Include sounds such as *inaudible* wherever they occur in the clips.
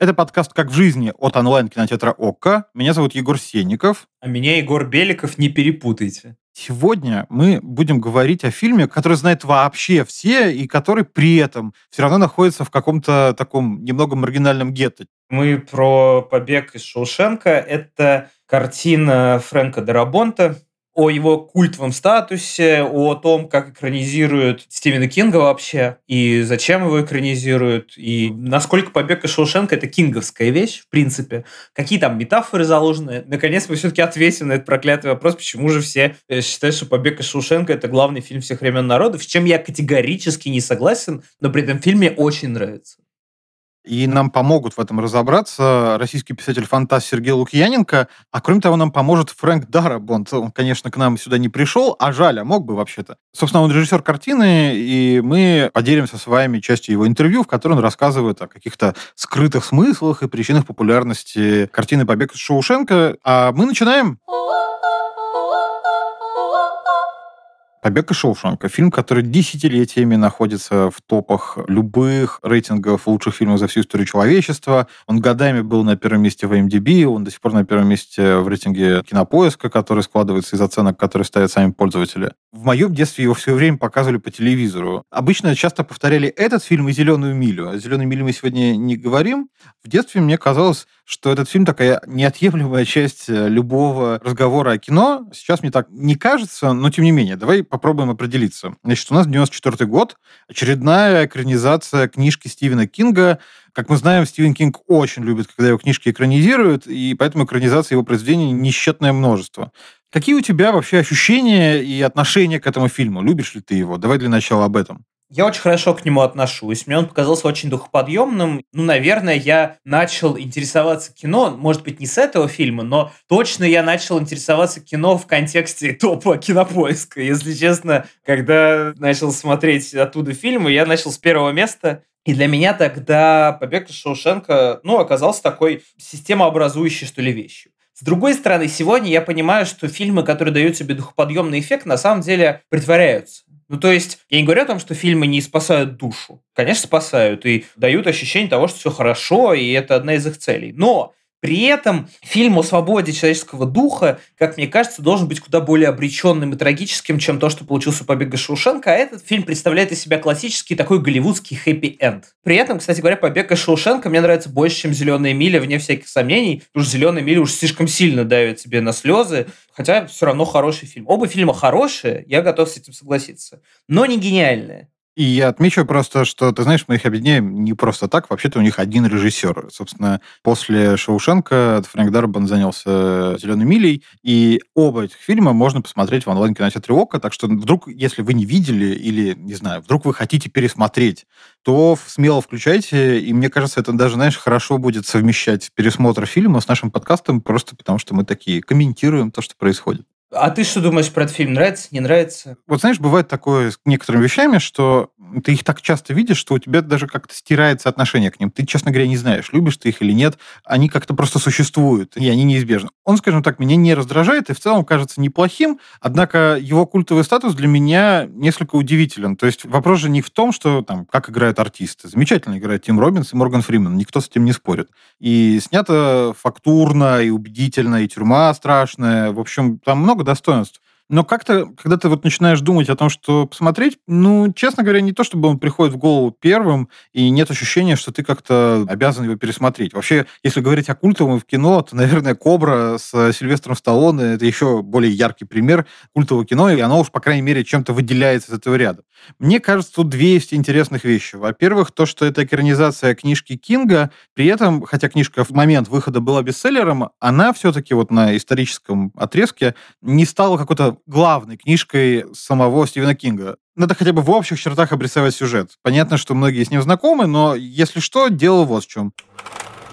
Это подкаст «Как в жизни» от онлайн-кинотеатра ОККО. Меня зовут Егор Сенников. А меня Егор Беликов, не перепутайте. Сегодня мы будем говорить о фильме, который знает вообще все и который при этом все равно находится в каком-то таком немного маргинальном гетто. Мы про «Побег из Шоушенка». Это картина Фрэнка Дарабонта, о его культовом статусе, о том, как экранизируют Стивена Кинга вообще, и зачем его экранизируют, и насколько «Побег из Шоушенка» — это кинговская вещь, в принципе. Какие там метафоры заложены. Наконец мы все-таки ответим на этот проклятый вопрос, почему же все э, считают, что «Побег из Шоушенка» — это главный фильм всех времен народов, с чем я категорически не согласен, но при этом фильме очень нравится. И нам помогут в этом разобраться российский писатель-фантаст Сергей Лукьяненко. А кроме того, нам поможет Фрэнк Дарабонд. Он, конечно, к нам сюда не пришел, а жаль, а мог бы вообще-то. Собственно, он режиссер картины, и мы поделимся с вами частью его интервью, в котором он рассказывает о каких-то скрытых смыслах и причинах популярности картины «Побег из Шоушенка». А мы начинаем. «Побег из Шоушенка» — фильм, который десятилетиями находится в топах любых рейтингов лучших фильмов за всю историю человечества. Он годами был на первом месте в IMDb, он до сих пор на первом месте в рейтинге кинопоиска, который складывается из оценок, которые ставят сами пользователи. В моем детстве его все время показывали по телевизору. Обычно часто повторяли этот фильм и «Зеленую милю». О «Зеленой миле» мы сегодня не говорим. В детстве мне казалось, что этот фильм такая неотъемлемая часть э, любого разговора о кино. Сейчас мне так не кажется, но тем не менее, давай попробуем определиться. Значит, у нас 94 год, очередная экранизация книжки Стивена Кинга. Как мы знаем, Стивен Кинг очень любит, когда его книжки экранизируют, и поэтому экранизация его произведений несчетное множество. Какие у тебя вообще ощущения и отношения к этому фильму? Любишь ли ты его? Давай для начала об этом. Я очень хорошо к нему отношусь. Мне он показался очень духоподъемным. Ну, наверное, я начал интересоваться кино, может быть, не с этого фильма, но точно я начал интересоваться кино в контексте *laughs* топа кинопоиска. Если честно, когда начал смотреть оттуда фильмы, я начал с первого места. И для меня тогда «Побег из Шоушенка» ну, оказался такой системообразующей, что ли, вещью. С другой стороны, сегодня я понимаю, что фильмы, которые дают себе духоподъемный эффект, на самом деле притворяются. Ну, то есть, я не говорю о том, что фильмы не спасают душу. Конечно, спасают и дают ощущение того, что все хорошо, и это одна из их целей. Но при этом фильм о свободе человеческого духа, как мне кажется, должен быть куда более обреченным и трагическим, чем то, что получился «Побег из Шоушенка», а этот фильм представляет из себя классический такой голливудский хэппи-энд. При этом, кстати говоря, «Побег из Шоушенка» мне нравится больше, чем «Зеленая миля», вне всяких сомнений, потому что «Зеленая миля» уж слишком сильно давит тебе на слезы, хотя все равно хороший фильм. Оба фильма хорошие, я готов с этим согласиться, но не гениальные. И я отмечу просто, что, ты знаешь, мы их объединяем не просто так. Вообще-то у них один режиссер. Собственно, после Шоушенка Фрэнк Дарбан занялся «Зеленой милей», и оба этих фильма можно посмотреть в онлайн-кинотеатре ОККО. Так что вдруг, если вы не видели или, не знаю, вдруг вы хотите пересмотреть, то смело включайте. И мне кажется, это даже, знаешь, хорошо будет совмещать пересмотр фильма с нашим подкастом, просто потому что мы такие комментируем то, что происходит. А ты что думаешь про этот фильм? Нравится, не нравится? Вот знаешь, бывает такое с некоторыми вещами, что ты их так часто видишь, что у тебя даже как-то стирается отношение к ним. Ты, честно говоря, не знаешь, любишь ты их или нет. Они как-то просто существуют, и они неизбежны. Он, скажем так, меня не раздражает и в целом кажется неплохим, однако его культовый статус для меня несколько удивителен. То есть вопрос же не в том, что там, как играют артисты. Замечательно играют Тим Робинс и Морган Фриман, никто с этим не спорит. И снято фактурно, и убедительно, и тюрьма страшная. В общем, там много много достоинств. Но как-то, когда ты вот начинаешь думать о том, что посмотреть, ну, честно говоря, не то, чтобы он приходит в голову первым, и нет ощущения, что ты как-то обязан его пересмотреть. Вообще, если говорить о культовом в кино, то, наверное, «Кобра» с Сильвестром Сталлоне — это еще более яркий пример культового кино, и оно уж, по крайней мере, чем-то выделяется из этого ряда. Мне кажется, тут две есть интересных вещи. Во-первых, то, что это экранизация книжки Кинга, при этом, хотя книжка в момент выхода была бестселлером, она все-таки вот на историческом отрезке не стала какой-то главной книжкой самого Стивена Кинга. Надо хотя бы в общих чертах обрисовать сюжет. Понятно, что многие с ним знакомы, но если что, дело вот в чем.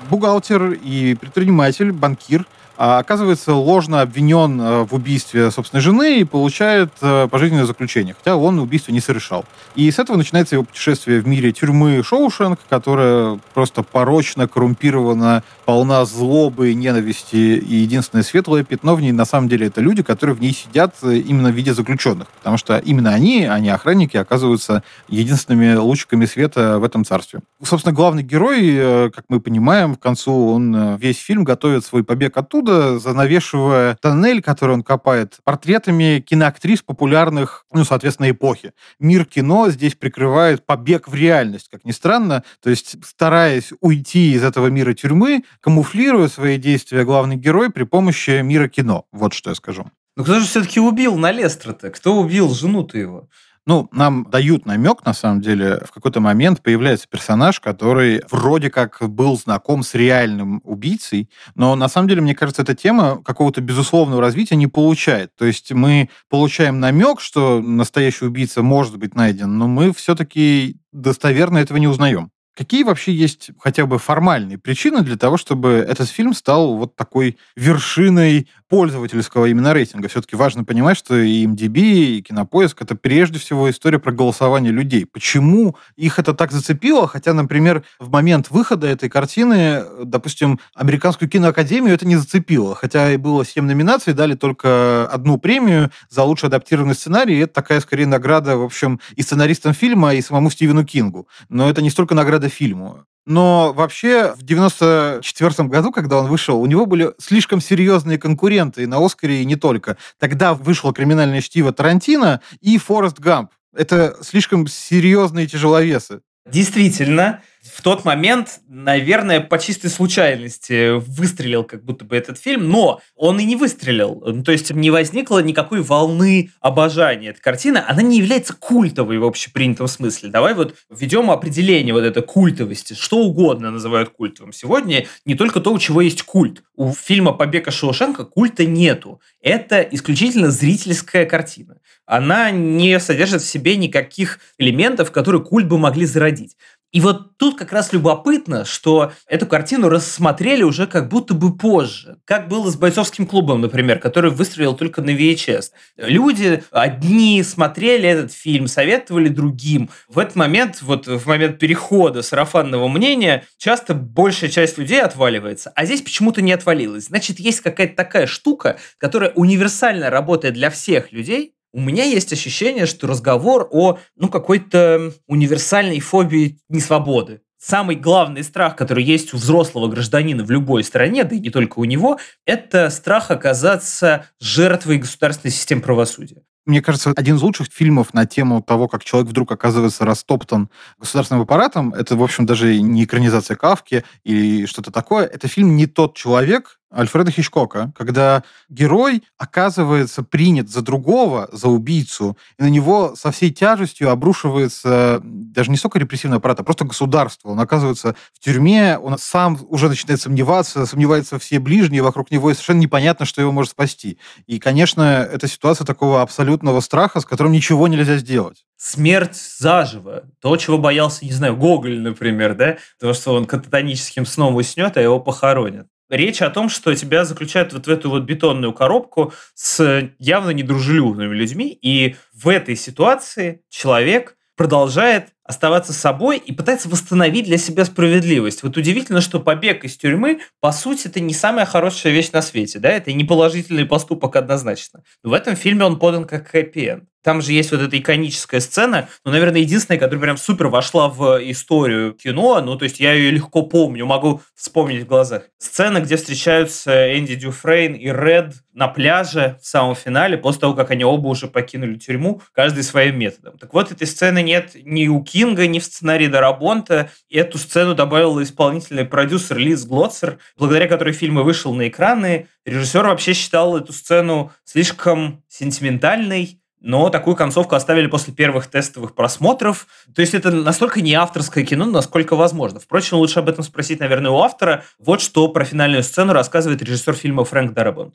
Бухгалтер и предприниматель, банкир, оказывается ложно обвинен э, в убийстве собственной жены и получает э, пожизненное заключение, хотя он убийство не совершал. И с этого начинается его путешествие в мире тюрьмы Шоушенк, которая просто порочно, коррумпирована, полна злобы, ненависти, и единственное светлое пятно в ней на самом деле это люди, которые в ней сидят э, именно в виде заключенных, потому что именно они, а не охранники, оказываются единственными лучиками света в этом царстве. Собственно, главный герой, как мы понимаем, к концу он весь фильм готовит свой побег оттуда, занавешивая тоннель, который он копает, портретами киноактрис популярных, ну, соответственно, эпохи. Мир кино здесь прикрывает побег в реальность, как ни странно. То есть, стараясь уйти из этого мира тюрьмы, камуфлируя свои действия главный герой при помощи мира кино. Вот что я скажу. Ну кто же все-таки убил Налестра-то? Кто убил жену-то его? Ну, нам дают намек, на самом деле, в какой-то момент появляется персонаж, который вроде как был знаком с реальным убийцей, но на самом деле, мне кажется, эта тема какого-то безусловного развития не получает. То есть мы получаем намек, что настоящий убийца может быть найден, но мы все-таки достоверно этого не узнаем. Какие вообще есть хотя бы формальные причины для того, чтобы этот фильм стал вот такой вершиной пользовательского именно рейтинга? Все-таки важно понимать, что и MDB, и Кинопоиск — это прежде всего история про голосование людей. Почему их это так зацепило? Хотя, например, в момент выхода этой картины, допустим, Американскую киноакадемию это не зацепило. Хотя и было семь номинаций, дали только одну премию за лучший адаптированный сценарий. И это такая, скорее, награда, в общем, и сценаристам фильма, и самому Стивену Кингу. Но это не столько награда года фильму. Но вообще в 94 году, когда он вышел, у него были слишком серьезные конкуренты и на Оскаре, и не только. Тогда вышло «Криминальное чтиво» Тарантино и «Форест Гамп». Это слишком серьезные тяжеловесы. Действительно, в тот момент, наверное, по чистой случайности выстрелил как будто бы этот фильм, но он и не выстрелил. Ну, то есть не возникло никакой волны обожания этой картины. Она не является культовой в общепринятом смысле. Давай вот введем определение вот этой культовости. Что угодно называют культовым. Сегодня не только то, у чего есть культ. У фильма «Побег из Шоушенка» культа нету. Это исключительно зрительская картина. Она не содержит в себе никаких элементов, которые культ бы могли зародить. И вот тут как раз любопытно, что эту картину рассмотрели уже как будто бы позже. Как было с бойцовским клубом, например, который выстрелил только на VHS. Люди одни смотрели этот фильм, советовали другим. В этот момент, вот в момент перехода сарафанного мнения, часто большая часть людей отваливается, а здесь почему-то не отвалилась. Значит, есть какая-то такая штука, которая универсально работает для всех людей, у меня есть ощущение, что разговор о ну, какой-то универсальной фобии несвободы. Самый главный страх, который есть у взрослого гражданина в любой стране, да и не только у него, это страх оказаться жертвой государственной системы правосудия мне кажется, один из лучших фильмов на тему того, как человек вдруг оказывается растоптан государственным аппаратом, это, в общем, даже не экранизация Кавки или что-то такое. Это фильм «Не тот человек», Альфреда Хичкока, когда герой оказывается принят за другого, за убийцу, и на него со всей тяжестью обрушивается даже не столько репрессивный аппарат, а просто государство. Он оказывается в тюрьме, он сам уже начинает сомневаться, сомневаются все ближние вокруг него, и совершенно непонятно, что его может спасти. И, конечно, это ситуация такого абсолютного страха, с которым ничего нельзя сделать смерть заживо. То, чего боялся, не знаю, Гоголь, например, да? То, что он кататоническим сном уснет, а его похоронят. Речь о том, что тебя заключают вот в эту вот бетонную коробку с явно недружелюбными людьми, и в этой ситуации человек продолжает оставаться собой и пытается восстановить для себя справедливость. Вот удивительно, что побег из тюрьмы, по сути, это не самая хорошая вещь на свете, да, это не положительный поступок однозначно. Но в этом фильме он подан как хэппи там же есть вот эта иконическая сцена, ну, наверное, единственная, которая прям супер вошла в историю кино, ну, то есть я ее легко помню, могу вспомнить в глазах. Сцена, где встречаются Энди Дюфрейн и Ред на пляже в самом финале, после того, как они оба уже покинули тюрьму, каждый своим методом. Так вот, этой сцены нет ни у Кинга, ни в сценарии Дарабонта. Эту сцену добавил исполнительный продюсер Лиз Глоцер, благодаря которой фильм и вышел на экраны. Режиссер вообще считал эту сцену слишком сентиментальной, но такую концовку оставили после первых тестовых просмотров. То есть это настолько не авторское кино, насколько возможно. Впрочем, лучше об этом спросить, наверное, у автора. Вот что про финальную сцену рассказывает режиссер фильма Фрэнк Дарабонт.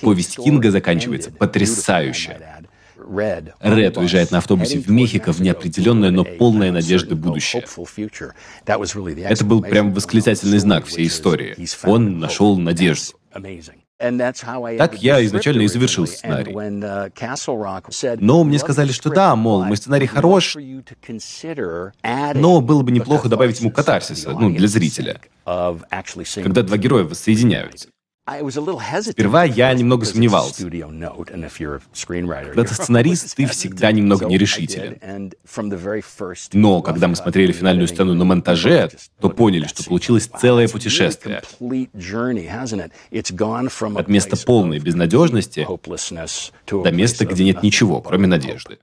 Повесть Кинга заканчивается потрясающе. Ред уезжает на автобусе в Мехико в неопределенное, но полное надежды будущее. Это был прям восклицательный знак всей истории. Он нашел надежду. Так я изначально и завершил сценарий. Uh, но мне сказали, что да, мол, мой сценарий хорош, но было бы неплохо добавить ему катарсиса, ну, для зрителя, когда два героя воссоединяются. Сперва я немного сомневался. Когда ты *laughs* сценарист, ты всегда немного нерешителен. Но когда мы смотрели финальную сцену на монтаже, то поняли, что получилось целое путешествие. От места полной безнадежности до места, где нет ничего, кроме надежды.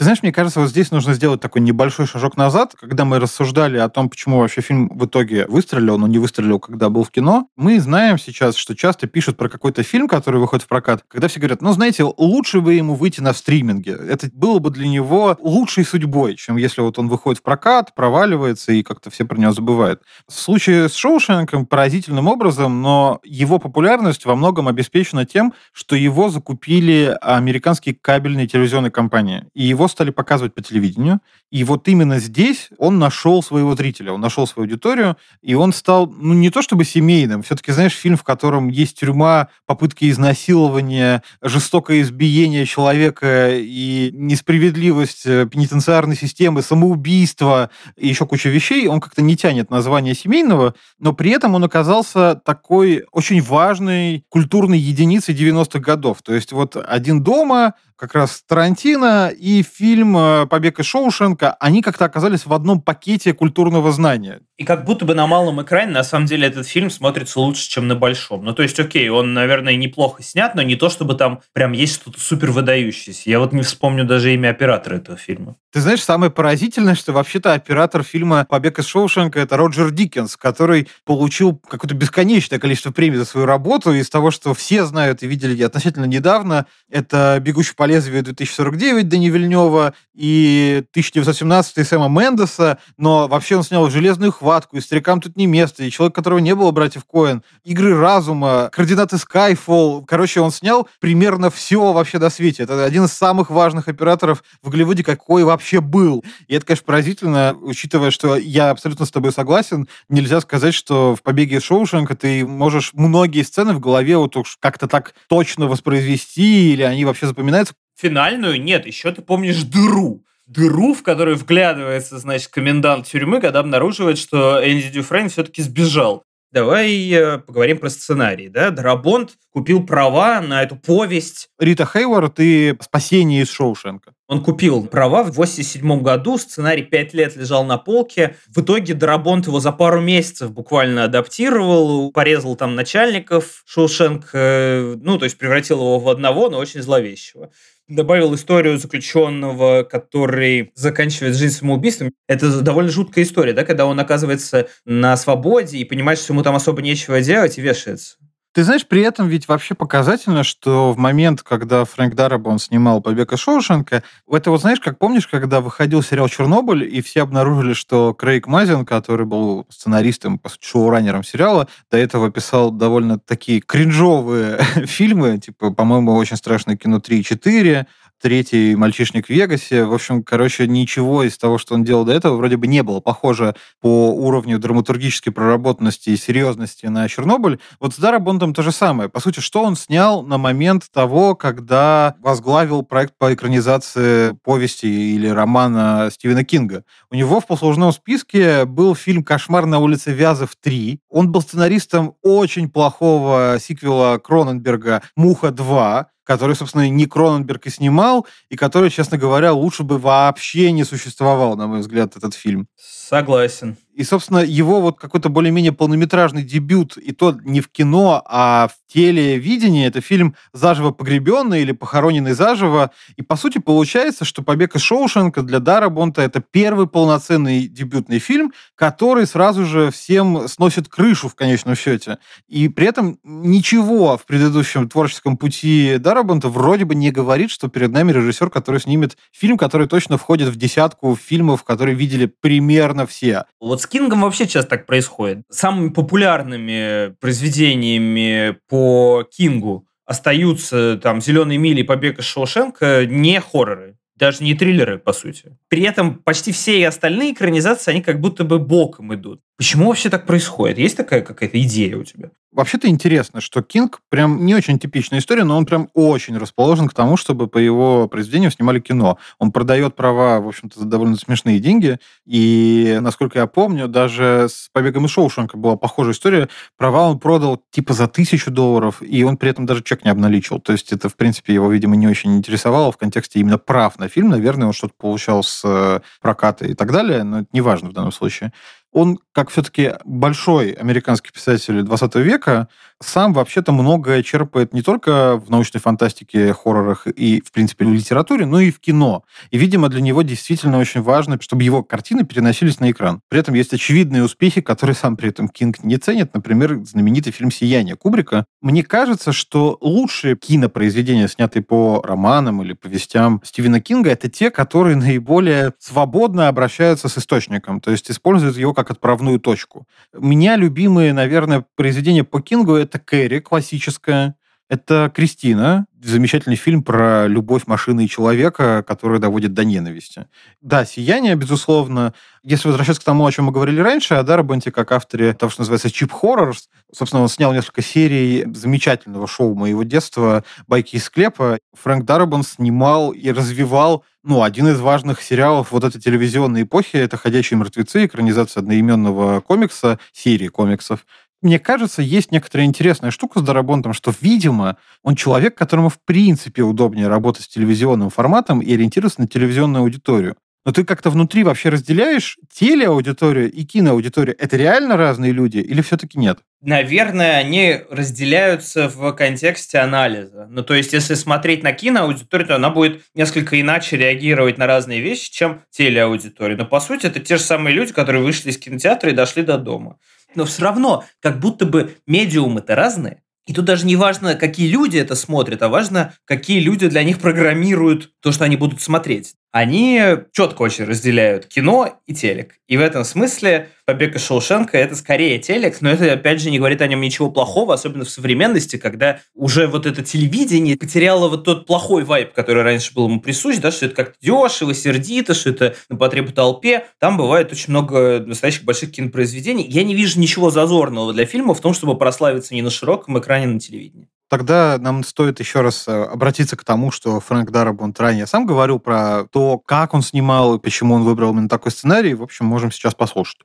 Ты знаешь, мне кажется, вот здесь нужно сделать такой небольшой шажок назад. Когда мы рассуждали о том, почему вообще фильм в итоге выстрелил, но не выстрелил, когда был в кино, мы знаем сейчас, что часто пишут про какой-то фильм, который выходит в прокат, когда все говорят, ну, знаете, лучше бы ему выйти на стриминге. Это было бы для него лучшей судьбой, чем если вот он выходит в прокат, проваливается и как-то все про него забывают. В случае с Шоушенком поразительным образом, но его популярность во многом обеспечена тем, что его закупили американские кабельные телевизионные компании. И его стали показывать по телевидению, и вот именно здесь он нашел своего зрителя, он нашел свою аудиторию, и он стал, ну, не то чтобы семейным, все-таки, знаешь, фильм, в котором есть тюрьма, попытки изнасилования, жестокое избиение человека и несправедливость э, пенитенциарной системы, самоубийство и еще куча вещей, он как-то не тянет название семейного, но при этом он оказался такой очень важной культурной единицей 90-х годов. То есть вот «Один дома», как раз Тарантино и фильм э, «Побег из Шоушенка», они как-то оказались в одном пакете культурного знания. И как будто бы на малом экране, на самом деле, этот фильм смотрится лучше, чем на большом. Ну, то есть, окей, он, наверное, неплохо снят, но не то, чтобы там прям есть что-то супер выдающееся. Я вот не вспомню даже имя оператора этого фильма. Ты знаешь, самое поразительное, что вообще-то оператор фильма «Побег из Шоушенка» — это Роджер Диккенс, который получил какое-то бесконечное количество премий за свою работу. Из того, что все знают и видели относительно недавно, это «Бегущий по лезвию 2049» Дани Вильнева и 1917 Сэма Мендеса, но вообще он снял «Железную хватку», и «Старикам тут не место», и «Человек, которого не было братьев Коэн», «Игры разума», «Координаты Skyfall». Короче, он снял примерно все вообще на свете. Это один из самых важных операторов в Голливуде, какой вообще был. И это, конечно, поразительно, учитывая, что я абсолютно с тобой согласен. Нельзя сказать, что в «Побеге Шоушенка» ты можешь многие сцены в голове вот уж как-то так точно воспроизвести, или они вообще запоминаются, Финальную нет, еще ты помнишь дыру. Дыру, в которую вглядывается, значит, комендант тюрьмы, когда обнаруживает, что Энди Дюфрейн все-таки сбежал. Давай э, поговорим про сценарий. Да? Дарабонт купил права на эту повесть. Рита Хейвард и «Спасение из Шоушенка». Он купил права в 87 году, сценарий 5 лет лежал на полке. В итоге Дарабонт его за пару месяцев буквально адаптировал, порезал там начальников Шоушенк, э, ну, то есть превратил его в одного, но очень зловещего добавил историю заключенного, который заканчивает жизнь самоубийством. Это довольно жуткая история, да, когда он оказывается на свободе и понимает, что ему там особо нечего делать и вешается. Ты знаешь, при этом ведь вообще показательно, что в момент, когда Фрэнк Дарабон снимал «Побег из Шоушенка», это вот знаешь, как помнишь, когда выходил сериал «Чернобыль», и все обнаружили, что Крейг Мазин, который был сценаристом, по сути, шоураннером сериала, до этого писал довольно такие кринжовые *laughs* фильмы, типа, по-моему, «Очень страшное кино 3 и 4», третий мальчишник в Вегасе. В общем, короче, ничего из того, что он делал до этого, вроде бы не было похоже по уровню драматургической проработанности и серьезности на Чернобыль. Вот с Дарабонтом то же самое. По сути, что он снял на момент того, когда возглавил проект по экранизации повести или романа Стивена Кинга. У него в послужном списке был фильм «Кошмар на улице Вязов 3». Он был сценаристом очень плохого сиквела Кроненберга «Муха 2», который, собственно, не Кроненберг и снимал, и который, честно говоря, лучше бы вообще не существовал, на мой взгляд, этот фильм. Согласен. И, собственно, его вот какой-то более-менее полнометражный дебют, и то не в кино, а в телевидении, это фильм «Заживо погребенный» или «Похороненный заживо». И, по сути, получается, что «Побег из Шоушенка» для Дарабонта это первый полноценный дебютный фильм, который сразу же всем сносит крышу в конечном счете. И при этом ничего в предыдущем творческом пути Дарабонта вроде бы не говорит, что перед нами режиссер, который снимет фильм, который точно входит в десятку фильмов, которые видели примерно все. Вот с Кингом вообще часто так происходит. Самыми популярными произведениями по Кингу остаются там «Зеленые мили» и «Побег из Шоушенка» не хорроры даже не триллеры, по сути. При этом почти все и остальные экранизации, они как будто бы боком идут. Почему вообще так происходит? Есть такая какая-то идея у тебя? Вообще-то интересно, что Кинг прям не очень типичная история, но он прям очень расположен к тому, чтобы по его произведениям снимали кино. Он продает права, в общем-то, за довольно смешные деньги. И, насколько я помню, даже с «Побегом из Шоушенка» была похожая история. Права он продал типа за тысячу долларов, и он при этом даже чек не обналичил. То есть это, в принципе, его, видимо, не очень интересовало в контексте именно прав на фильм. Наверное, он что-то получал с э, проката и так далее, но это не в данном случае он, как все-таки большой американский писатель 20 века, сам вообще-то многое черпает не только в научной фантастике, хоррорах и, в принципе, в литературе, но и в кино. И, видимо, для него действительно очень важно, чтобы его картины переносились на экран. При этом есть очевидные успехи, которые сам при этом Кинг не ценит. Например, знаменитый фильм «Сияние» Кубрика. Мне кажется, что лучшие кинопроизведения, снятые по романам или повестям Стивена Кинга, это те, которые наиболее свободно обращаются с источником, то есть используют его как отправную точку. У меня любимые, наверное, произведения по Кингу — это Кэрри, классическая, это Кристина, замечательный фильм про любовь машины и человека, который доводит до ненависти. Да, «Сияние», безусловно. Если возвращаться к тому, о чем мы говорили раньше, о Дарабонте как авторе того, что называется «Чип Хоррорс», собственно, он снял несколько серий замечательного шоу моего детства «Байки из склепа». Фрэнк Дарабон снимал и развивал ну, один из важных сериалов вот этой телевизионной эпохи — это «Ходячие мертвецы», экранизация одноименного комикса, серии комиксов мне кажется, есть некоторая интересная штука с Дарабонтом, что, видимо, он человек, которому в принципе удобнее работать с телевизионным форматом и ориентироваться на телевизионную аудиторию. Но ты как-то внутри вообще разделяешь телеаудиторию и киноаудиторию. Это реально разные люди или все-таки нет? Наверное, они разделяются в контексте анализа. Ну, то есть, если смотреть на киноаудиторию, то она будет несколько иначе реагировать на разные вещи, чем телеаудитория. Но, по сути, это те же самые люди, которые вышли из кинотеатра и дошли до дома но все равно, как будто бы медиумы-то разные. И тут даже не важно, какие люди это смотрят, а важно, какие люди для них программируют то, что они будут смотреть они четко очень разделяют кино и телек. И в этом смысле «Побег из Шоушенка» — это скорее телек, но это, опять же, не говорит о нем ничего плохого, особенно в современности, когда уже вот это телевидение потеряло вот тот плохой вайб, который раньше был ему присущ, да, что это как-то дешево, сердито, что это на потребу толпе. Там бывает очень много настоящих больших кинопроизведений. Я не вижу ничего зазорного для фильма в том, чтобы прославиться не на широком экране на телевидении. Тогда нам стоит еще раз э, обратиться к тому, что Фрэнк Дарабонт ранее сам говорил про то, как он снимал и почему он выбрал именно такой сценарий. В общем, можем сейчас послушать.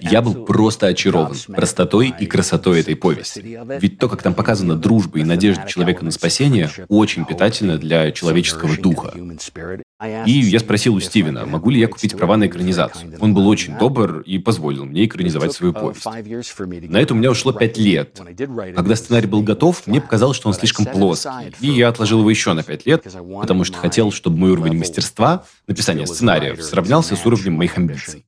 Я был просто очарован простотой и красотой этой повести. Ведь то, как там показана дружба и надежда человека на спасение, очень питательно для человеческого духа. И я спросил у Стивена, могу ли я купить права на экранизацию. Он был очень добр и позволил мне экранизовать свою повесть. На это у меня ушло пять лет. Когда сценарий был готов, мне показалось, что он слишком плоский. И я отложил его еще на пять лет, потому что хотел, чтобы мой уровень мастерства, написания сценариев, сравнялся с уровнем моих амбиций.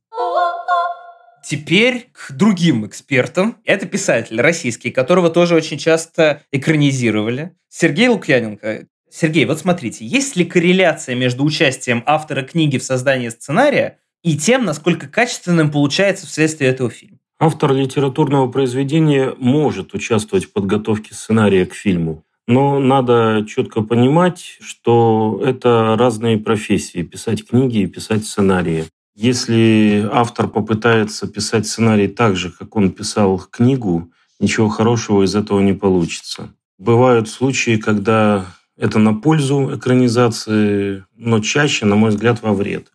Теперь к другим экспертам. Это писатель российский, которого тоже очень часто экранизировали. Сергей Лукьяненко. Сергей, вот смотрите, есть ли корреляция между участием автора книги в создании сценария и тем, насколько качественным получается вследствие этого фильм? Автор литературного произведения может участвовать в подготовке сценария к фильму. Но надо четко понимать, что это разные профессии – писать книги и писать сценарии. Если автор попытается писать сценарий так же, как он писал книгу, ничего хорошего из этого не получится. Бывают случаи, когда это на пользу экранизации, но чаще, на мой взгляд, во вред.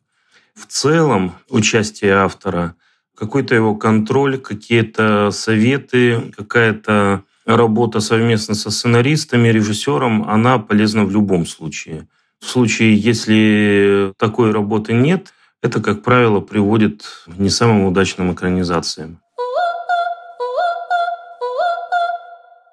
В целом, участие автора, какой-то его контроль, какие-то советы, какая-то работа совместно со сценаристами, режиссером, она полезна в любом случае. В случае, если такой работы нет, это, как правило, приводит к не самым удачным экранизациям.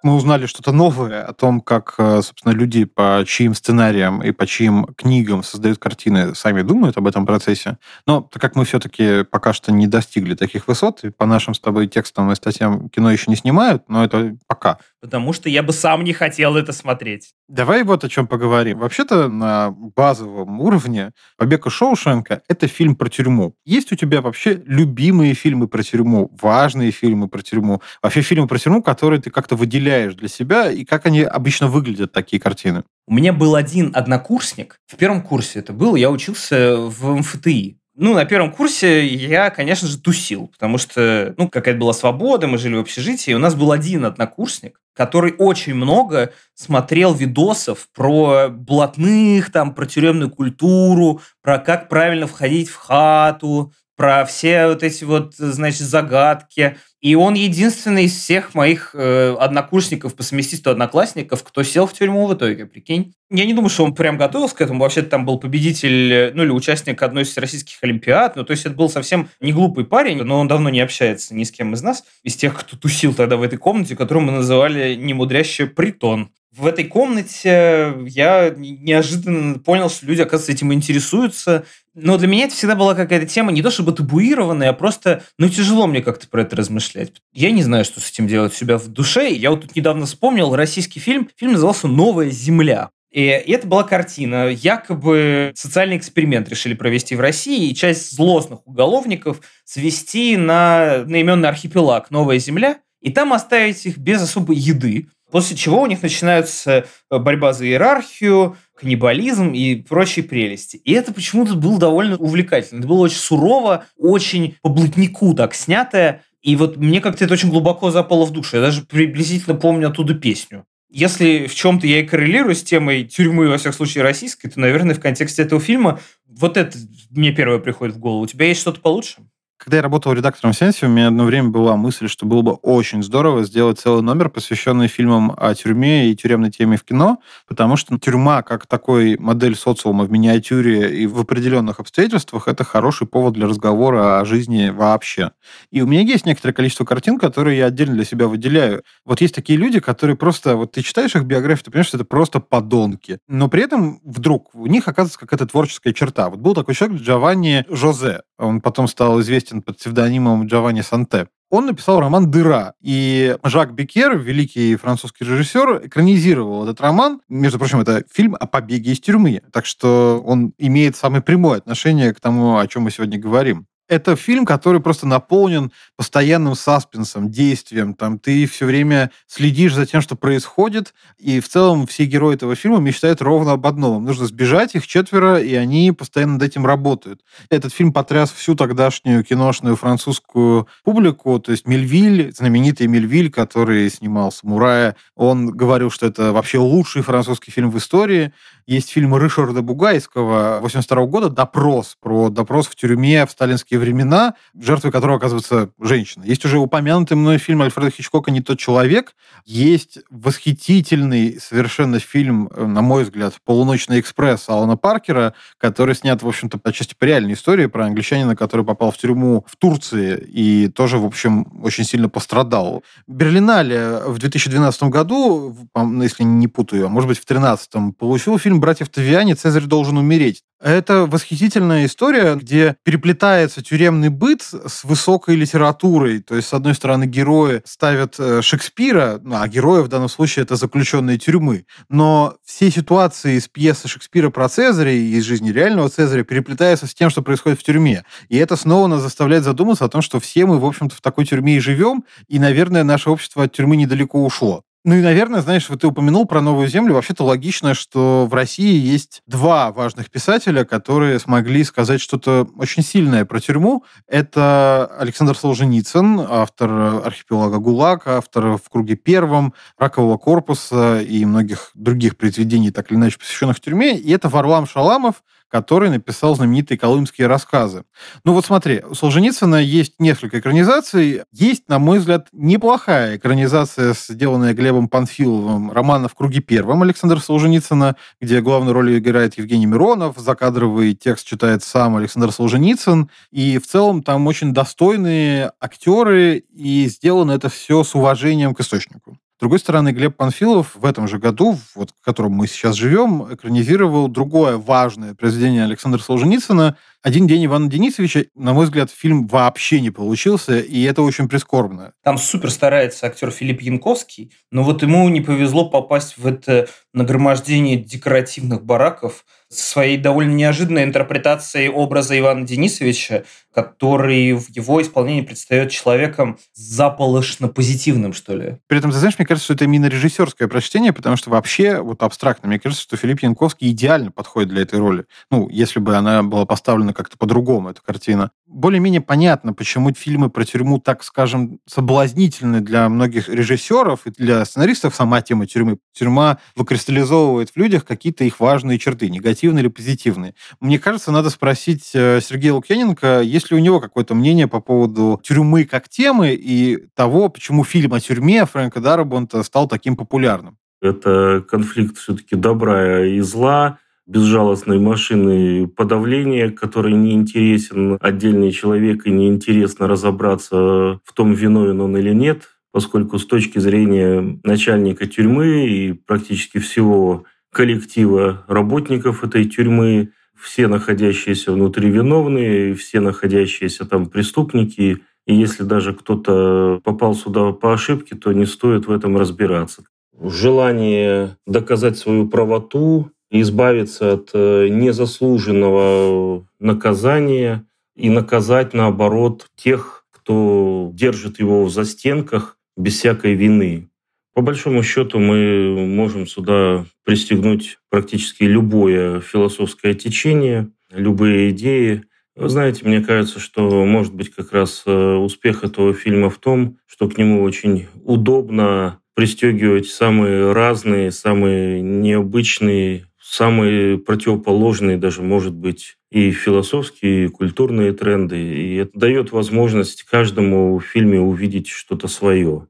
Мы узнали что-то новое о том, как, э, собственно, люди по чьим сценариям и по чьим книгам создают картины, сами думают об этом процессе. Но так как мы все-таки пока что не достигли таких высот, и по нашим с тобой текстам и статьям кино еще не снимают, но это пока. Потому что я бы сам не хотел это смотреть. Давай вот о чем поговорим. Вообще-то на базовом уровне «Побег из Шоушенка» — это фильм про тюрьму. Есть у тебя вообще любимые фильмы про тюрьму, важные фильмы про тюрьму, вообще фильмы про тюрьму, которые ты как-то выделяешь для себя, и как они обычно выглядят, такие картины? У меня был один однокурсник, в первом курсе это был, я учился в МФТИ, Ну, на первом курсе я, конечно же, тусил, потому что, ну, какая-то была свобода, мы жили в общежитии, и у нас был один однокурсник, который очень много смотрел видосов про блатных, там, про тюремную культуру, про как правильно входить в хату, про все вот эти вот, значит, загадки. И он единственный из всех моих э, однокурсников по совместительству одноклассников, кто сел в тюрьму в итоге, прикинь. Я не думаю, что он прям готовился к этому. Вообще-то там был победитель, ну или участник одной из российских олимпиад. Ну, то есть это был совсем не глупый парень, но он давно не общается ни с кем из нас, из тех, кто тусил тогда в этой комнате, которую мы называли немудряще притон в этой комнате я неожиданно понял, что люди, оказывается, этим интересуются. Но для меня это всегда была какая-то тема не то чтобы табуированная, а просто, ну, тяжело мне как-то про это размышлять. Я не знаю, что с этим делать у себя в душе. Я вот тут недавно вспомнил российский фильм. Фильм назывался «Новая земля». И это была картина. Якобы социальный эксперимент решили провести в России и часть злостных уголовников свести на одноименный архипелаг «Новая земля» и там оставить их без особой еды После чего у них начинается э, борьба за иерархию, каннибализм и прочие прелести. И это почему-то было довольно увлекательно. Это было очень сурово, очень по блатнику так снятое. И вот мне как-то это очень глубоко запало в душу. Я даже приблизительно помню оттуда песню. Если в чем-то я и коррелирую с темой тюрьмы, во всяком случае, российской, то, наверное, в контексте этого фильма вот это мне первое приходит в голову. У тебя есть что-то получше? Когда я работал редактором Сенси, у меня одно время была мысль, что было бы очень здорово сделать целый номер, посвященный фильмам о тюрьме и тюремной теме в кино, потому что тюрьма, как такой модель социума в миниатюре и в определенных обстоятельствах, это хороший повод для разговора о жизни вообще. И у меня есть некоторое количество картин, которые я отдельно для себя выделяю. Вот есть такие люди, которые просто... Вот ты читаешь их биографию, ты понимаешь, что это просто подонки. Но при этом вдруг у них оказывается какая-то творческая черта. Вот был такой человек Джованни Жозе. Он потом стал известен под псевдонимом Джованни Санте. Он написал роман «Дыра». И Жак Бекер, великий французский режиссер, экранизировал этот роман. Между прочим, это фильм о побеге из тюрьмы. Так что он имеет самое прямое отношение к тому, о чем мы сегодня говорим это фильм, который просто наполнен постоянным саспенсом, действием. Там ты все время следишь за тем, что происходит, и в целом все герои этого фильма мечтают ровно об одном. Им нужно сбежать, их четверо, и они постоянно над этим работают. Этот фильм потряс всю тогдашнюю киношную французскую публику, то есть Мельвиль, знаменитый Мельвиль, который снимал «Самурая», он говорил, что это вообще лучший французский фильм в истории. Есть фильм Ришарда Бугайского 82 года «Допрос», про допрос в тюрьме в сталинские времена, жертвой которого оказывается женщина. Есть уже упомянутый мной фильм Альфреда Хичкока «Не тот человек». Есть восхитительный совершенно фильм, э, на мой взгляд, «Полуночный экспресс» Алана Паркера, который снят, в общем-то, отчасти по реальной истории про англичанина, который попал в тюрьму в Турции и тоже, в общем, очень сильно пострадал. Берлинале в 2012 году, если не путаю, а может быть в 2013, получил фильм «Братьев Тавиани. Цезарь должен умереть». Это восхитительная история, где переплетается тюремный быт с высокой литературой. То есть, с одной стороны, герои ставят э, Шекспира, ну, а герои в данном случае это заключенные тюрьмы. Но все ситуации из пьесы Шекспира про Цезаря и из жизни реального Цезаря переплетаются с тем, что происходит в тюрьме. И это снова нас заставляет задуматься о том, что все мы, в общем-то, в такой тюрьме и живем, и, наверное, наше общество от тюрьмы недалеко ушло. Ну и, наверное, знаешь, вот ты упомянул про новую землю. Вообще-то логично, что в России есть два важных писателя, которые смогли сказать что-то очень сильное про тюрьму. Это Александр Солженицын, автор архипелага ГУЛАГ, автор в круге первом, ракового корпуса и многих других произведений, так или иначе посвященных тюрьме. И это Варлам Шаламов, который написал знаменитые колымские рассказы. Ну вот смотри, у Солженицына есть несколько экранизаций. Есть, на мой взгляд, неплохая экранизация, сделанная Глебом Панфиловым, романа «В круге первом» Александра Солженицына, где главную роль играет Евгений Миронов, закадровый текст читает сам Александр Солженицын. И в целом там очень достойные актеры, и сделано это все с уважением к источнику. С другой стороны, Глеб Панфилов в этом же году, вот, в котором мы сейчас живем, экранизировал другое важное произведение Александра Солженицына «Один день Ивана Денисовича». На мой взгляд, фильм вообще не получился, и это очень прискорбно. Там супер старается актер Филипп Янковский, но вот ему не повезло попасть в это нагромождение декоративных бараков со своей довольно неожиданной интерпретацией образа Ивана Денисовича, который в его исполнении предстает человеком заполошно позитивным, что ли. При этом, ты знаешь, мне кажется, что это именно режиссерское прочтение, потому что вообще, вот абстрактно, мне кажется, что Филипп Янковский идеально подходит для этой роли. Ну, если бы она была поставлена устроена как-то по-другому, эта картина. Более-менее понятно, почему фильмы про тюрьму так, скажем, соблазнительны для многих режиссеров и для сценаристов сама тема тюрьмы. Тюрьма выкристаллизовывает в людях какие-то их важные черты, негативные или позитивные. Мне кажется, надо спросить э, Сергея Лукьяненко, есть ли у него какое-то мнение по поводу тюрьмы как темы и того, почему фильм о тюрьме Фрэнка Дарабонта стал таким популярным. Это конфликт все-таки добра и зла, безжалостной машины подавления, который не интересен отдельный человек и неинтересно разобраться в том, виновен он или нет, поскольку с точки зрения начальника тюрьмы и практически всего коллектива работников этой тюрьмы, все находящиеся внутри виновные, все находящиеся там преступники, и если даже кто-то попал сюда по ошибке, то не стоит в этом разбираться. Желание доказать свою правоту, избавиться от э, незаслуженного наказания и наказать, наоборот, тех, кто держит его в застенках без всякой вины. По большому счету мы можем сюда пристегнуть практически любое философское течение, любые идеи. Вы знаете, мне кажется, что, может быть, как раз э, успех этого фильма в том, что к нему очень удобно пристегивать самые разные, самые необычные, самые противоположные даже, может быть, и философские, и культурные тренды. И это дает возможность каждому в фильме увидеть что-то свое.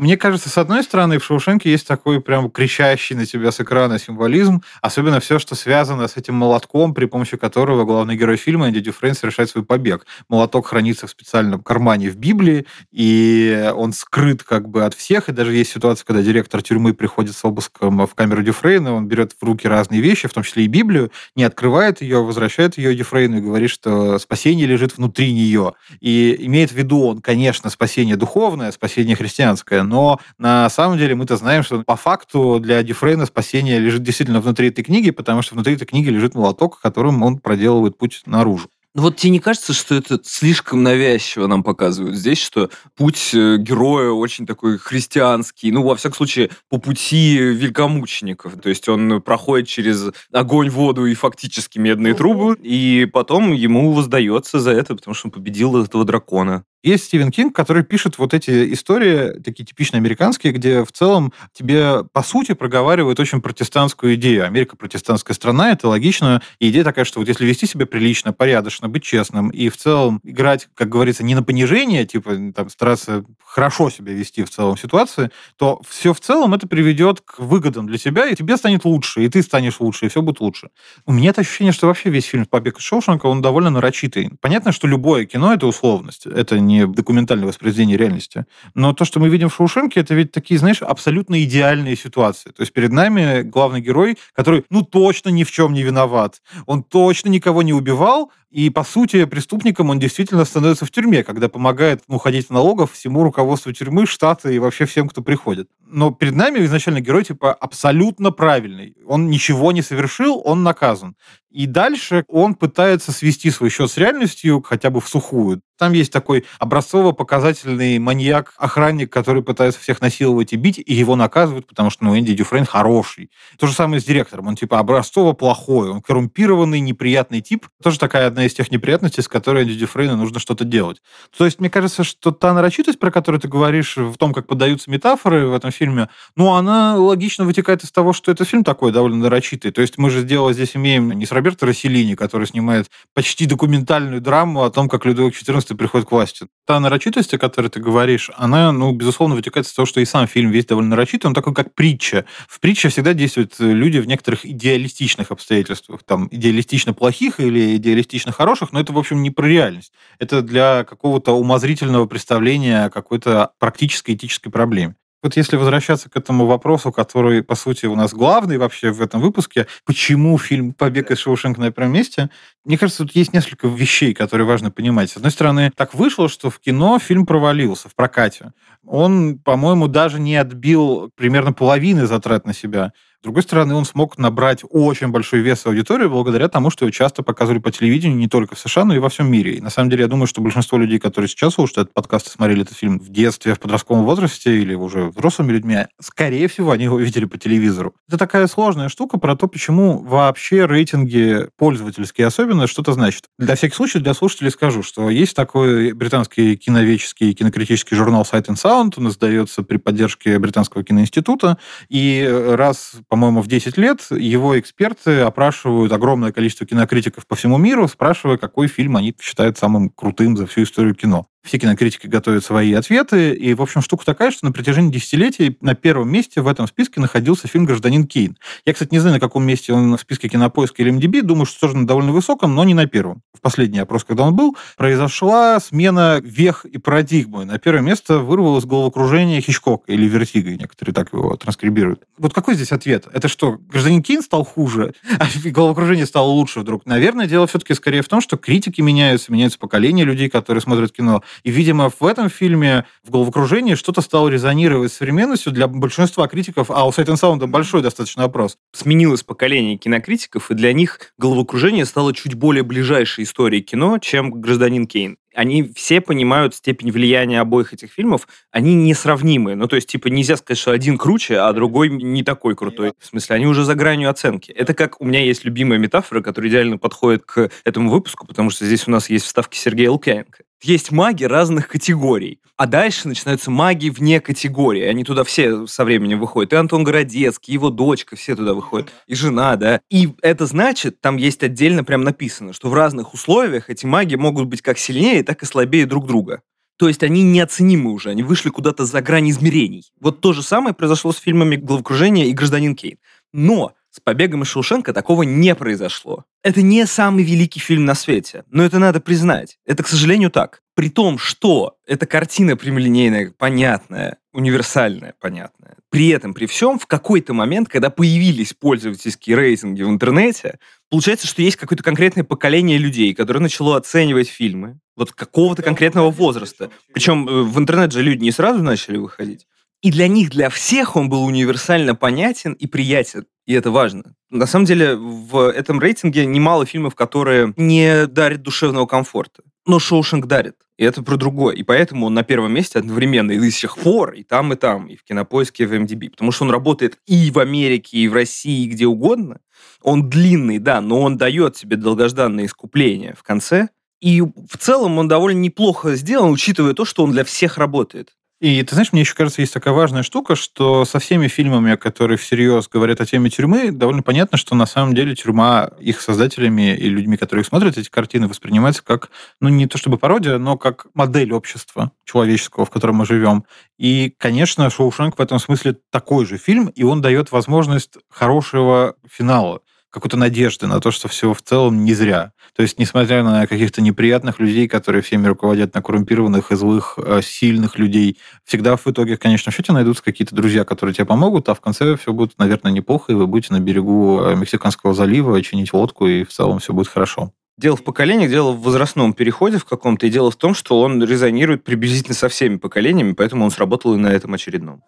Мне кажется, с одной стороны, в Шоушенке есть такой прям кричащий на тебя с экрана символизм, особенно все, что связано с этим молотком, при помощи которого главный герой фильма Энди Дюфрейн совершает свой побег. Молоток хранится в специальном кармане в Библии, и он скрыт как бы от всех, и даже есть ситуация, когда директор тюрьмы приходит с обыском в камеру Дюфрейна, он берет в руки разные вещи, в том числе и Библию, не открывает ее, возвращает ее Дюфрейну и говорит, что спасение лежит внутри нее. И имеет в виду он, конечно, спасение духовное, спасение христианское, но на самом деле мы-то знаем, что по факту для Дюфрейна спасение лежит действительно внутри этой книги, потому что внутри этой книги лежит молоток, которым он проделывает путь наружу. Ну вот тебе не кажется, что это слишком навязчиво нам показывают здесь, что путь э, героя очень такой христианский, ну, во всяком случае, по пути великомучеников. То есть он проходит через огонь, воду и фактически медные трубы, и потом ему воздается за это, потому что он победил этого дракона. Есть Стивен Кинг, который пишет вот эти истории, такие типично американские, где в целом тебе, по сути, проговаривают очень протестантскую идею. Америка протестантская страна, это логично. И идея такая, что вот если вести себя прилично, порядочно, быть честным и в целом играть, как говорится, не на понижение, типа там стараться хорошо себя вести в целом ситуации, то все в целом это приведет к выгодам для тебя, и тебе станет лучше, и ты станешь лучше, и все будет лучше. У меня это ощущение, что вообще весь фильм «Побег из Шоушенка», он довольно нарочитый. Понятно, что любое кино — это условность. Это не документальное воспроизведение реальности. Но то, что мы видим в Шоушенке, это ведь такие, знаешь, абсолютно идеальные ситуации. То есть перед нами главный герой, который, ну, точно ни в чем не виноват. Он точно никого не убивал, и, по сути, преступником он действительно становится в тюрьме, когда помогает уходить в налогов всему руководству тюрьмы, штата и вообще всем, кто приходит. Но перед нами изначально герой, типа, абсолютно правильный. Он ничего не совершил, он наказан. И дальше он пытается свести свой счет с реальностью хотя бы в сухую. Там есть такой образцово-показательный маньяк-охранник, который пытается всех насиловать и бить, и его наказывают, потому что ну, Энди Дюфрейн хороший. То же самое с директором. Он типа образцово-плохой, он коррумпированный, неприятный тип. Тоже такая одна из тех неприятностей, с которой Энди Дюфрейну нужно что-то делать. То есть, мне кажется, что та нарочитость, про которую ты говоришь, в том, как подаются метафоры в этом фильме, ну, она логично вытекает из того, что этот фильм такой довольно нарочитый. То есть мы же сделали здесь имеем не Роберто Расселини, который снимает почти документальную драму о том, как Людовик XIV приходит к власти. Та нарочитость, о которой ты говоришь, она, ну, безусловно, вытекает из того, что и сам фильм весь довольно нарочитый, он такой, как притча. В притче всегда действуют люди в некоторых идеалистичных обстоятельствах, там, идеалистично плохих или идеалистично хороших, но это, в общем, не про реальность. Это для какого-то умозрительного представления о какой-то практической этической проблеме. Вот если возвращаться к этому вопросу, который, по сути, у нас главный вообще в этом выпуске, почему фильм «Побег из Шоушенка» на первом месте, Мне кажется, тут есть несколько вещей, которые важно понимать. С одной стороны, так вышло, что в кино фильм провалился в прокате. Он, по-моему, даже не отбил примерно половины затрат на себя. С другой стороны, он смог набрать очень большой вес аудитории благодаря тому, что его часто показывали по телевидению не только в США, но и во всем мире. И на самом деле, я думаю, что большинство людей, которые сейчас слушают этот подкаст и смотрели этот фильм в детстве, в подростковом возрасте или уже взрослыми людьми, скорее всего, они его видели по телевизору. Это такая сложная штука про то, почему вообще рейтинги пользовательские особенно что-то значит. Для всяких случаев для слушателей скажу, что есть такой британский киновеческий кинокритический журнал Sight and Sound, он издается при поддержке Британского киноинститута, и раз по-моему, в 10 лет его эксперты опрашивают огромное количество кинокритиков по всему миру, спрашивая, какой фильм они считают самым крутым за всю историю кино. Все кинокритики готовят свои ответы, и, в общем, штука такая, что на протяжении десятилетий на первом месте в этом списке находился фильм «Гражданин Кейн». Я, кстати, не знаю, на каком месте он в списке Кинопоиска IMDb, думаю, что тоже на довольно высоком, но не на первом. В последний опрос, когда он был, произошла смена вех и парадигмы. На первое место вырвалось головокружение Хичкока или Вертига, некоторые так его транскрибируют. Вот какой здесь ответ? Это что, «Гражданин Кейн» стал хуже, а *laughs* головокружение стало лучше вдруг? Наверное, дело все-таки скорее в том, что критики меняются, меняются поколения людей, которые смотрят кино, и, видимо, в этом фильме в головокружении что-то стало резонировать с современностью для большинства критиков, а у Sight and Sound большой достаточно опрос. Сменилось поколение кинокритиков, и для них головокружение стало чуть более ближайшей историей кино, чем «Гражданин Кейн» они все понимают степень влияния обоих этих фильмов, они несравнимы. Ну, то есть, типа, нельзя сказать, что один круче, а другой не такой крутой. В смысле, они уже за гранью оценки. Это как у меня есть любимая метафора, которая идеально подходит к этому выпуску, потому что здесь у нас есть вставки Сергея Лукьяненко есть маги разных категорий. А дальше начинаются маги вне категории. Они туда все со временем выходят. И Антон Городецкий, его дочка, все туда выходят. И жена, да. И это значит, там есть отдельно прям написано, что в разных условиях эти маги могут быть как сильнее, так и слабее друг друга. То есть они неоценимы уже, они вышли куда-то за грань измерений. Вот то же самое произошло с фильмами «Головокружение» и «Гражданин Кейн». Но с «Побегом из Шоушенка» такого не произошло. Это не самый великий фильм на свете, но это надо признать. Это, к сожалению, так. При том, что эта картина прямолинейная, понятная, универсальная, понятная. При этом, при всем, в какой-то момент, когда появились пользовательские рейтинги в интернете, получается, что есть какое-то конкретное поколение людей, которое начало оценивать фильмы вот какого-то конкретного возраста. Причем э, в интернет же люди не сразу начали выходить. И для них, для всех он был универсально понятен и приятен. И это важно. На самом деле, в этом рейтинге немало фильмов, которые не дарят душевного комфорта. Но Шоушенк дарит. И это про другое. И поэтому он на первом месте одновременно и до сих пор, и там, и там, и в Кинопоиске, и в МДБ. Потому что он работает и в Америке, и в России, и где угодно. Он длинный, да, но он дает себе долгожданное искупление в конце. И в целом он довольно неплохо сделан, учитывая то, что он для всех работает. И ты знаешь, мне еще кажется, есть такая важная штука, что со всеми фильмами, которые всерьез говорят о теме тюрьмы, довольно понятно, что на самом деле тюрьма их создателями и людьми, которые их смотрят, эти картины воспринимается как, ну, не то чтобы пародия, но как модель общества человеческого, в котором мы живем. И, конечно, Шоушенк в этом смысле такой же фильм, и он дает возможность хорошего финала какой-то надежды на то, что все в целом не зря. То есть, несмотря на каких-то неприятных людей, которые всеми руководят, на коррумпированных и злых, э, сильных людей, всегда в итоге, в конечном счете, найдутся какие-то друзья, которые тебе помогут, а в конце все будет, наверное, неплохо, и вы будете на берегу э, Мексиканского залива чинить лодку, и в целом все будет хорошо. Дело в поколениях, дело в возрастном переходе в каком-то, и дело в том, что он резонирует приблизительно со всеми поколениями, поэтому он сработал и на этом очередном.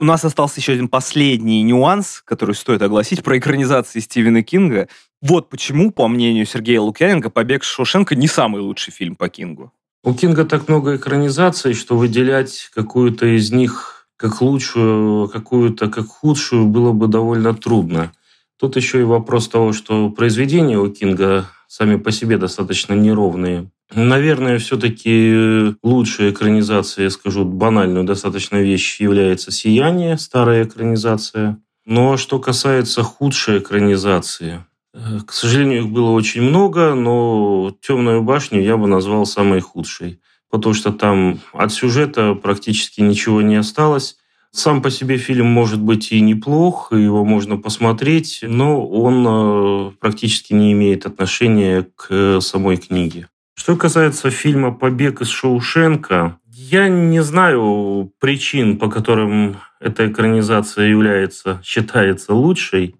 У нас остался еще один последний нюанс, который стоит огласить про экранизации Стивена Кинга. Вот почему, по мнению Сергея Лукьяненко, «Побег Шоушенко» не самый лучший фильм по Кингу. У Кинга так много экранизаций, что выделять какую-то из них как лучшую, какую-то как худшую было бы довольно трудно. Тут еще и вопрос того, что произведения у Кинга сами по себе достаточно неровные. Наверное, все-таки лучшая экранизация, я скажу банальную достаточно вещь, является «Сияние», старая экранизация. Но что касается худшей экранизации, э, к сожалению, их было очень много, но «Темную башню» я бы назвал самой худшей, потому что там от сюжета практически ничего не осталось. Сам по себе фильм может быть и неплох, его можно посмотреть, но он э, практически не имеет отношения к самой книге. Что касается фильма «Побег из Шоушенка», я не знаю причин, по которым эта экранизация является, считается лучшей.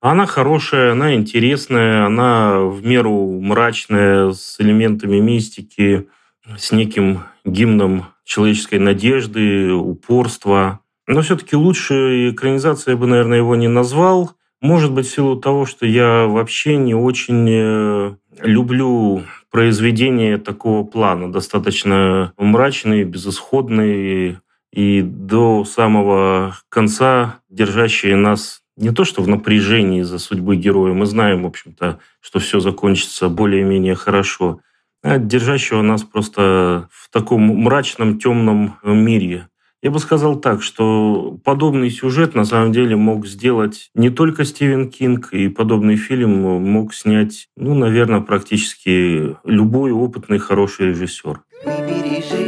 Она хорошая, она интересная, она в меру мрачная, с элементами мистики, с неким гимном человеческой надежды, упорства. Но все-таки лучше экранизация я бы, наверное, его не назвал. Может быть, в силу того, что я вообще не очень э, люблю произведения такого плана, достаточно мрачные, безысходные и до самого конца держащие нас не то что в напряжении за судьбы героя, мы знаем, в общем-то, что все закончится более-менее хорошо, а держащего нас просто в таком мрачном, темном мире. Я бы сказал так, что подобный сюжет на самом деле мог сделать не только Стивен Кинг, и подобный фильм мог снять, ну, наверное, практически любой опытный хороший режиссер. Выбери жизнь,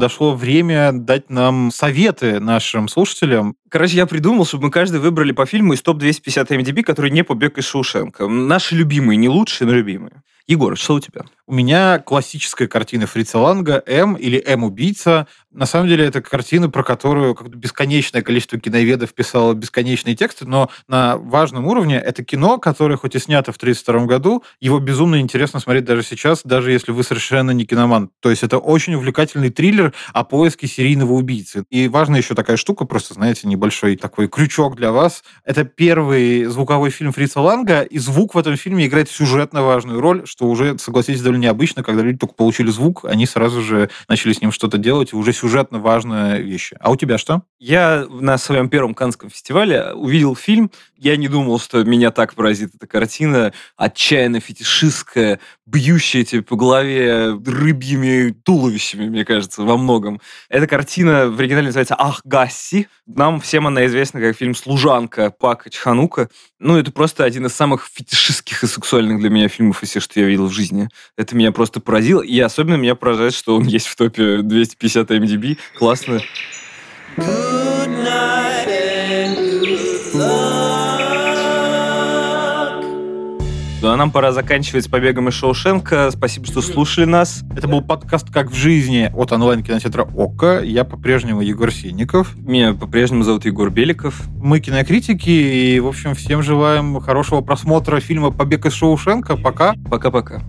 Подошло время дать нам советы нашим слушателям. Короче, я придумал, чтобы мы каждый выбрали по фильму из топ-250 MDB, который не побег из Шоушенка. Наши любимые, не лучшие, но любимые. Егор, что у тебя? У меня классическая картина Фрица Ланга «М» или «М-убийца». На самом деле, это картина, про которую как бесконечное количество киноведов писало бесконечные тексты, но на важном уровне это кино, которое хоть и снято в 1932 году, его безумно интересно смотреть даже сейчас, даже если вы совершенно не киноман. То есть это очень увлекательный триллер о поиске серийного убийцы. И важная еще такая штука, просто, знаете, небольшой такой крючок для вас. Это первый звуковой фильм Фрица Ланга, и звук в этом фильме играет сюжетно важную роль, что уже, согласитесь, довольно необычно, когда люди только получили звук, они сразу же начали с ним что-то делать, уже сюжетно важные вещи. А у тебя что? Я на своем первом Канском фестивале увидел фильм. Я не думал, что меня так поразит эта картина. Отчаянно фетишистская, бьющая тебе по голове рыбьими туловищами, мне кажется, во многом. Эта картина в оригинале называется «Ах, Гасси». Нам всем она известна как фильм «Служанка» Пака Чханука. Ну, это просто один из самых фетишистских и сексуальных для меня фильмов, если что я видел в жизни. Это меня просто поразило. И особенно меня поражает, что он есть в топе 250 MDB. Классно. Good нам пора заканчивать с побегом из Шоушенка. Спасибо, что слушали нас. Это был подкаст «Как в жизни» от онлайн-кинотеатра ОККО. Я по-прежнему Егор Синников. Меня по-прежнему зовут Егор Беликов. Мы кинокритики, и, в общем, всем желаем хорошего просмотра фильма «Побег из Шоушенка». Пока. Пока-пока.